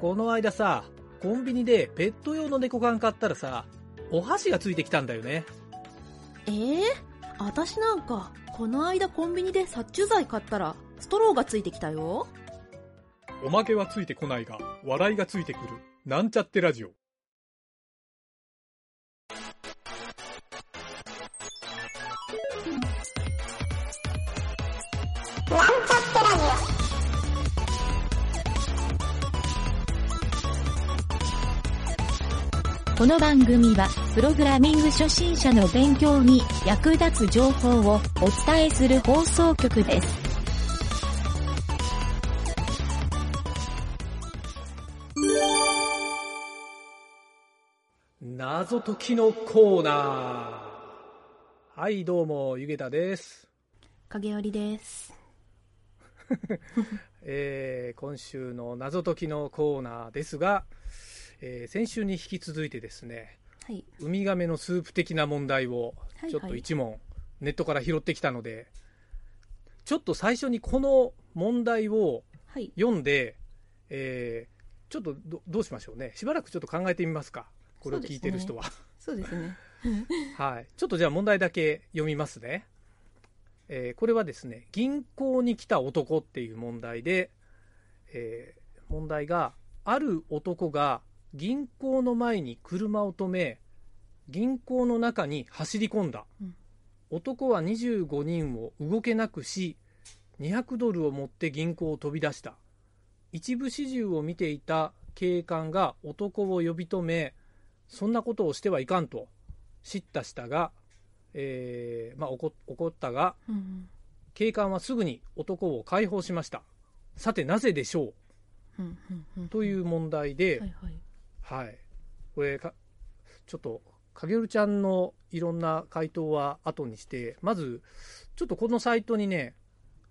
この間さ、コンビニでペット用の猫缶買ったらさ、お箸がついてきたんだよね。えー、私なんか、この間コンビニで殺虫剤買ったら、ストローがついてきたよ。おまけはついてこないが、笑いがついてくる。なんちゃってラジオ。この番組は、プログラミング初心者の勉強に役立つ情報をお伝えする放送局です。謎解きのコーナー。はい、どうも、ゆげたです。影織です。えー今週の謎解きのコーナーですが、えー先週に引き続いてですね、はい。ウミガメのスープ的な問題をはいちょっと一問ネットから拾ってきたので、ちょっと最初にこの問題をはい。読んで、えーちょっとどどうしましょうねしばらくちょっと考えてみますかこれを聞いてる人は、そうですね。はいちょっとじゃあ問題だけ読みますね、えーこれはですね銀行に来た男っていう問題で、えー問題がある男が銀行の前に車を止め銀行の中に走り込んだ、うん男は25人を動けなくし200ドルを持って銀行を飛び出した一部始終を見ていた警官が男を呼び止めそんなことをしてはいかんと叱咤したが、えーまあ、怒怒ったがうん警官はすぐに男を解放しましたさてなぜでしょう？ん。うんうんうん。うという問題で、はいはい。はい、これかちょっと影るちゃんのいろんな回答は後にしてまずちょっとこのサイトにね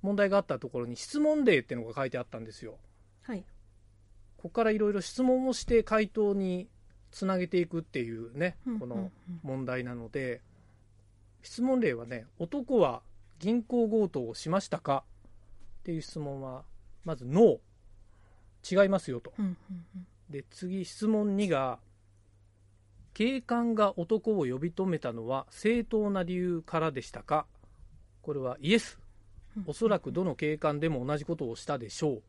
問題があったところに質問例っていうのが書いてあったんですよ。はい。ここからいろいろ質問をして回答につなげていくっていうねうんこの問題なので質問例はね男は銀行強盗をしましたかっていう質問はまずノー。違いますよと。うんうんうん。で次質問2が警官が男を呼び止めたのは正当な理由からでしたか？これはイエス。おそらくどの警官でも同じことをしたでしょう。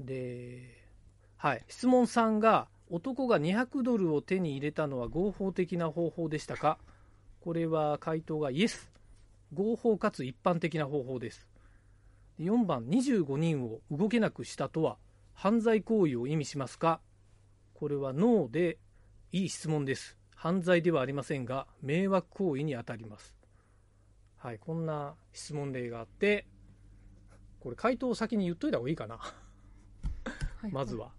で、はい、質問3が男が200ドルを手に入れたのは合法的な方法でしたか？これは回答がイエス。合法かつ一般的な方法です。4番25人を動けなくしたとは犯罪行為を意味しますか？これはノーでいい質問です。犯罪ではありませんが迷惑行為にあたります。はいこんな質問例があってこれ回答を先に言っといた方がいいかな？はいまず。は。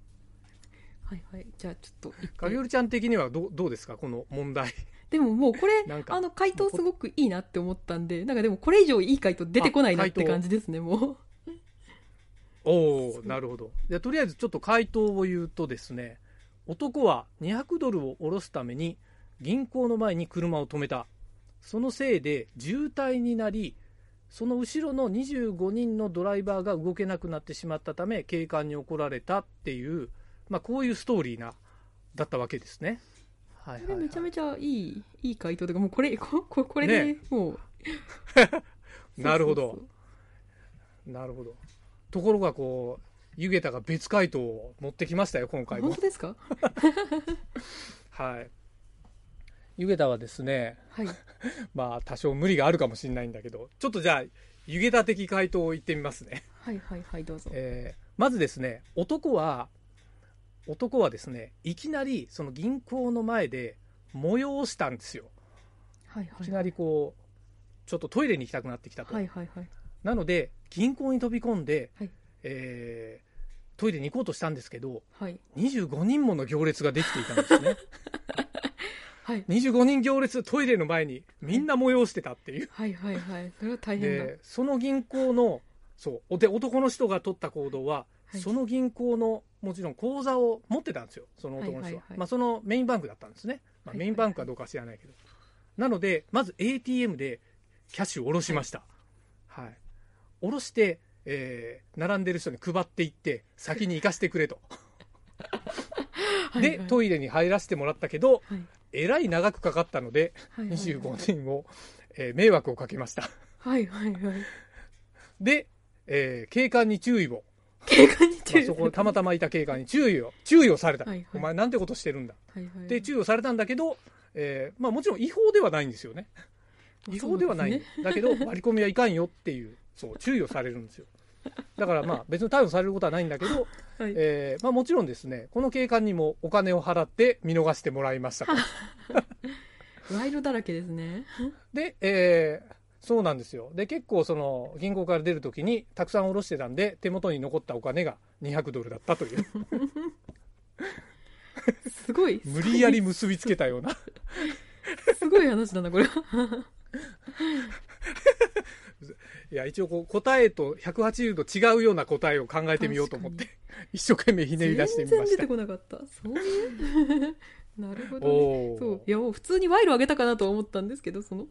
はいはい。じゃあちょっと一か回げるちゃん的にはどうどうですか？この問題。でももうこれ、あの、回答すごくいいなって思ったんで、なんかでもこれ以上いい回答出てこないなって感じですね、もう。おなるほど。じゃあとりあえずちょっと回答を言うとですね男は200ドルを下ろすために銀行の前に車を止めた。そのせいで渋滞になりその後ろの25人のドライバーが動けなくなってしまったため警官に怒られたっていう、まあ、こういうストーリーなだったわけですね。はいはい、はい。めちゃめちゃいい、いい回答とか、もうこれ、こここれでね。もう。なるほど。なるほどところがこう湯桁が別回答を持ってきましたよ今回も。本当ですか？はい。湯桁はですねはい。まあ多少無理があるかもしれないんだけどちょっとじゃあ湯桁的回答を言ってみますね、はいはいはい、どうぞ。えーまずですね男は男はですねいきなりその銀行の前で催したんですよ。はいはい。いきなりこうちょっとトイレに行きたくなってきたと、はいはいはい。なので銀行に飛び込んで、はい。えートイレに行こうとしたんですけどはい。25人もの行列ができていたんですね。はい。25人行列トイレの前にみんな催してたっていう。はい。はい。はい。それは大変だ。でその銀行のそうで男の人が取った行動は、はい。その銀行のもちろん口座を持ってたんですよ。その男の人は、はい。はい。はい。まあ、そのメインバンクだったんですね、まあ、はい。はい。はいメインバンクかどうかは知らないけど、なのでまず ATM でキャッシュを下ろしました。はい、下ろして、えー並んでる人に配っていって先に行かせてくれと。で、トイレに入らせてもらったけど、はい。えらい長くかかったので、はいはいはい。25人を、えー迷惑をかけました。はいはいはい。で、えー警官に注意を。警官に注まあ、意そこたまたまいた警官に注意を、注意をされた。はいはい。お前なんてことしてるんだ。はいはい。で、注意をされたんだけど、えーまあもちろん違法ではないんですよね。違法ではない。んだけど、割り込みはいかんよっていう、そう、注意をされるんですよ。だからまあ別に逮捕されることはないんだけど、はいえーまあもちろんですね、この警官にもお金を払って見逃してもらいましたから。賄賂だらけですね で、えーそうなんですよ。で、結構その銀行から出るときにたくさん下ろしてたんで、手元に残ったお金が200ドルだったという、すごい無理やり結びつけたような。すごい話だなこれいや、一応こう答えと180度違うような答えを考えてみようと思って、一生懸命ひねり出してみました。全然出て。こなかった。そういうなるほど、ね、そう。いやもう普通に賄賂あげたかなとは思ったんですけどその。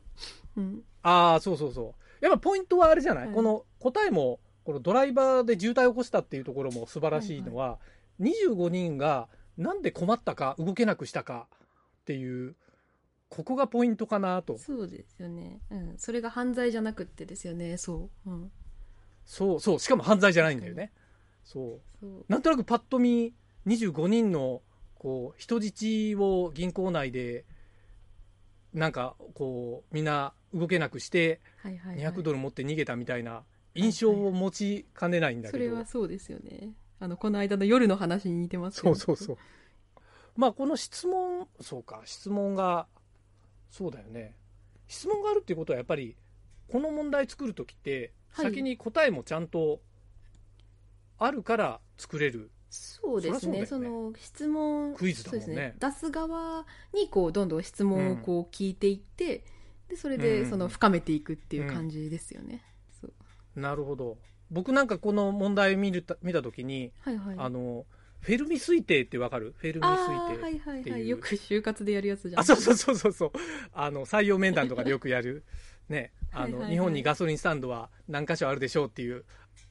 うん。ああ、そうそうそう。やっぱポイントはあれじゃない、はい。この答えも、このドライバーで渋滞を起こしたっていうところも素晴らしいのは、25人がなんで困ったか、動けなくしたかっていう、ここがポイントかなと。そうですよね。うん。それが犯罪じゃなくってですよね。そう。うん。そうそう、しかも犯罪じゃないんだよね。そう。そう。なんとなくパッと見、25人の、こう、人質を銀行内で、なんか、こう、みんな動けなくして、はいはい、はい、200ドル持って逃げたみたいな印象を持ちかねないんだそけど。れはそうですよね。あのこの間の夜の話に似てますそうそうそう。まあ、この質問、そうか、質問が、そうだよね。質問があるっていうことは、やっぱり、この問題作るときって、はい。先に答えもちゃんとあるから作れる。そうですね。そその質問クイズだもんね。そうです出す側にこうどんどん質問をこう聞いていって、でそれうんでその深めていくっていう感じですよね、そう。なるほど。僕なんかこの問題見るた見たときに、はいはい。あの、フェルミ推定ってわかる？フェルミ推あ定。ーはいはいはいよく就活でやるやつじゃんあ、そうそうそうそうそう。あの、採用面談とかでよくやる。ね。あの、日本にガソリンスタンドは何箇所あるでしょうっていう、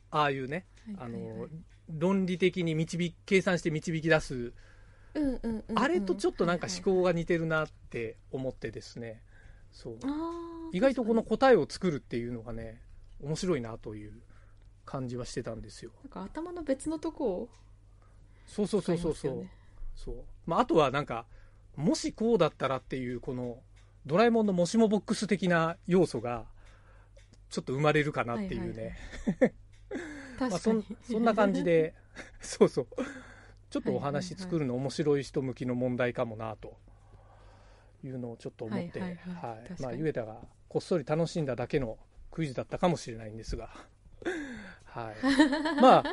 ああいうね、あの、論理的に導き、計算して導き出す、うんうんうんうんあれとちょっとなんか思考が似てるなって思ってですね。そう。意外とこの答えを作るっていうのがね、面白いなという感じはしてたんですよ。なんか頭の別のとこをそうそうそうそうそう。ねそう。まあ、あとはなんか、もしこうだったらっていう、この、ドラえもんのもしもボックス的な要素が、ちょっと生まれるかなっていうね。まあ、確かに、そんそんな感じで、そうそう。ちょっとお話作るの面白い人向きの問題かもな、というのをちょっと思って、はいはいまあ、ゆげたがこっそり楽しんだだけのクイズだったかもしれないんですが、はい。まあ、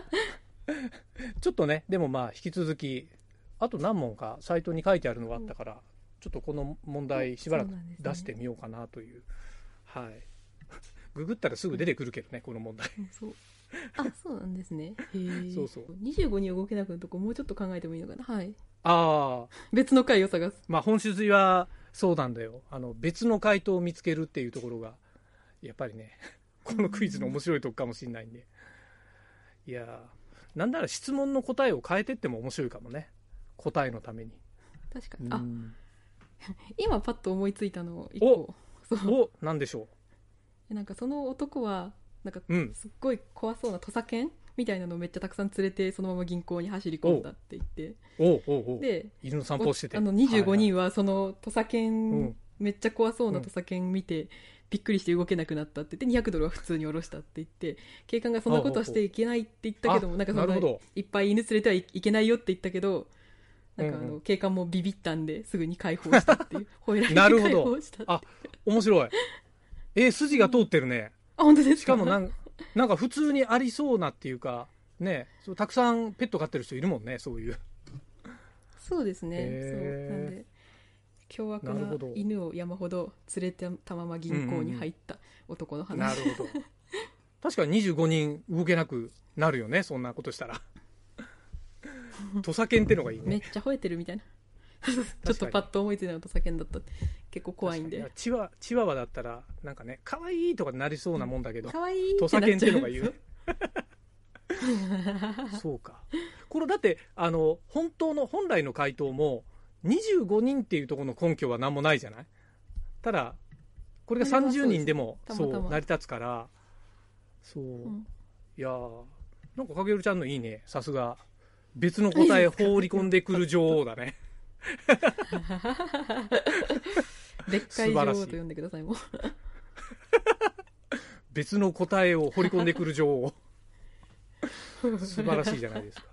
ちょっとね、でもまあ、引き続き、あと何問かサイトに書いてあるのがあったから、ちょっとこの問題しばらく出してみようかなという、はい。ググったらすぐ出てくるけどね、この問題。うんそう。あそうなんですね。へえ。そうそう。25人動けなくなるとこもうちょっと考えてもいいのかな？はい。ああ、別の回を探す。まあ本質はそうなんだよ。あの、別の回答を見つけるっていうところが、やっぱりね、このクイズの面白いとこかもしれないんで。いやーなんなら質問の答えを変えてっても面白いかもね。答えのために。確かに、あうん 今パッと思いついたのを一個そうお、なんでしょなんかその男はなんかう。うん。すっごい怖そうな土佐犬みたいなのをめっちゃたくさん連れてそのまま銀行に走り込んだって言ってで犬の散歩してて。あの25人ははその土佐犬、うんめっちゃ怖そうな土佐犬見て、びっくりして動けなくなったって言って200ドルは普通に下ろしたって言って警官がそんなことはしていけないって言ったけどもあなんかそんななるほど。いっぱい犬連れてはいいけないよって言ったけどなんかあうんうの警官もビビったんですぐに解放したっていう 吠えられて解放したってあ面白い。えー筋が通ってるね。あ本当ですか？しかもなんなんか普通にありそうなっていうか、ね、そうたくさんペット飼ってる人いるもんね、そういう。そうですね、そう。なんで凶悪な犬を山ほど連れてたまま銀行に入った男の話、なるほど。確かに25人動けなくなるよね、そんなことしたら。土佐犬ってのがいいね。めっちゃ吠えてるみたいなちょっとパッと思いついたのと叫んだった結構怖いんでにチワチワワだったら、なんかね、可愛いとかなりそうなもんだけど、可愛い土佐犬ってのが言言うね。そうか。これだってあの本当の本来の回答も25人っていうところの根拠は何もないじゃない？ただこれが30人でもそうう成り立つからそう、ん。いやーなんかかげるちゃんのいいね。さすが。別の答え 放り込んでくる女王だね。でっかい女王と呼んでくださいもう。別の答えを掘り込んでくる女王。素晴らしいじゃないですか。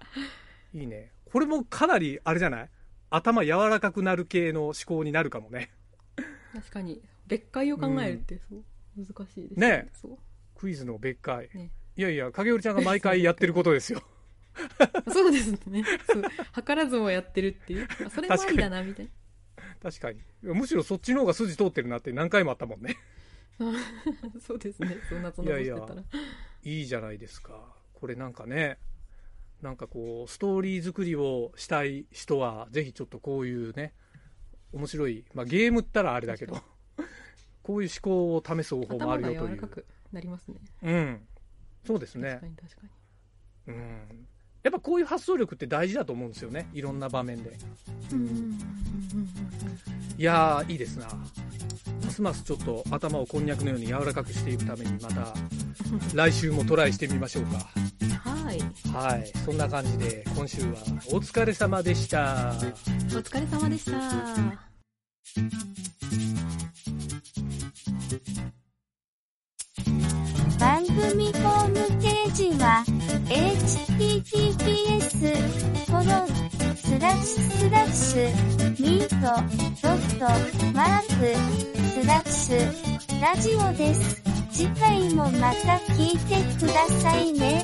いいね。これもかなりあれじゃない？頭柔らかくなる系の思考になるかもね。確かに。別解を考えるってそう難しいです。ねそう。クイズの別解ね。いやいや影織ちゃんが毎回やってることですよ。そうですね。図らずもやってるっていう。あそれもありだなみたい確かに。むしろそっちの方が筋通ってるなって何回もあったもんね。な そうですね。そんなそんなことしてたら。いいじゃないですか。これなんかねなんかこうストーリー作りをしたい人はぜひちょっとこういうね面白い、まあ、ゲームったらあれだけどこういう思考を試す方法もあるよという。柔らかくなりますねうんそうですね確かに確かにうんやっぱこういう発想力って大事だと思うんですよねいろんな場面でうんいやーいいですなますますちょっと頭をこんにゃくのように柔らかくしていくためにまた来週もトライしてみましょうかはい。はいそんな感じで今週はお疲れ様でした。お疲れ様でした。番組ホームページは https コロンスラッシュスラッシュミートドットマークスラッシュラジオです。次回もまた聞いてくださいね。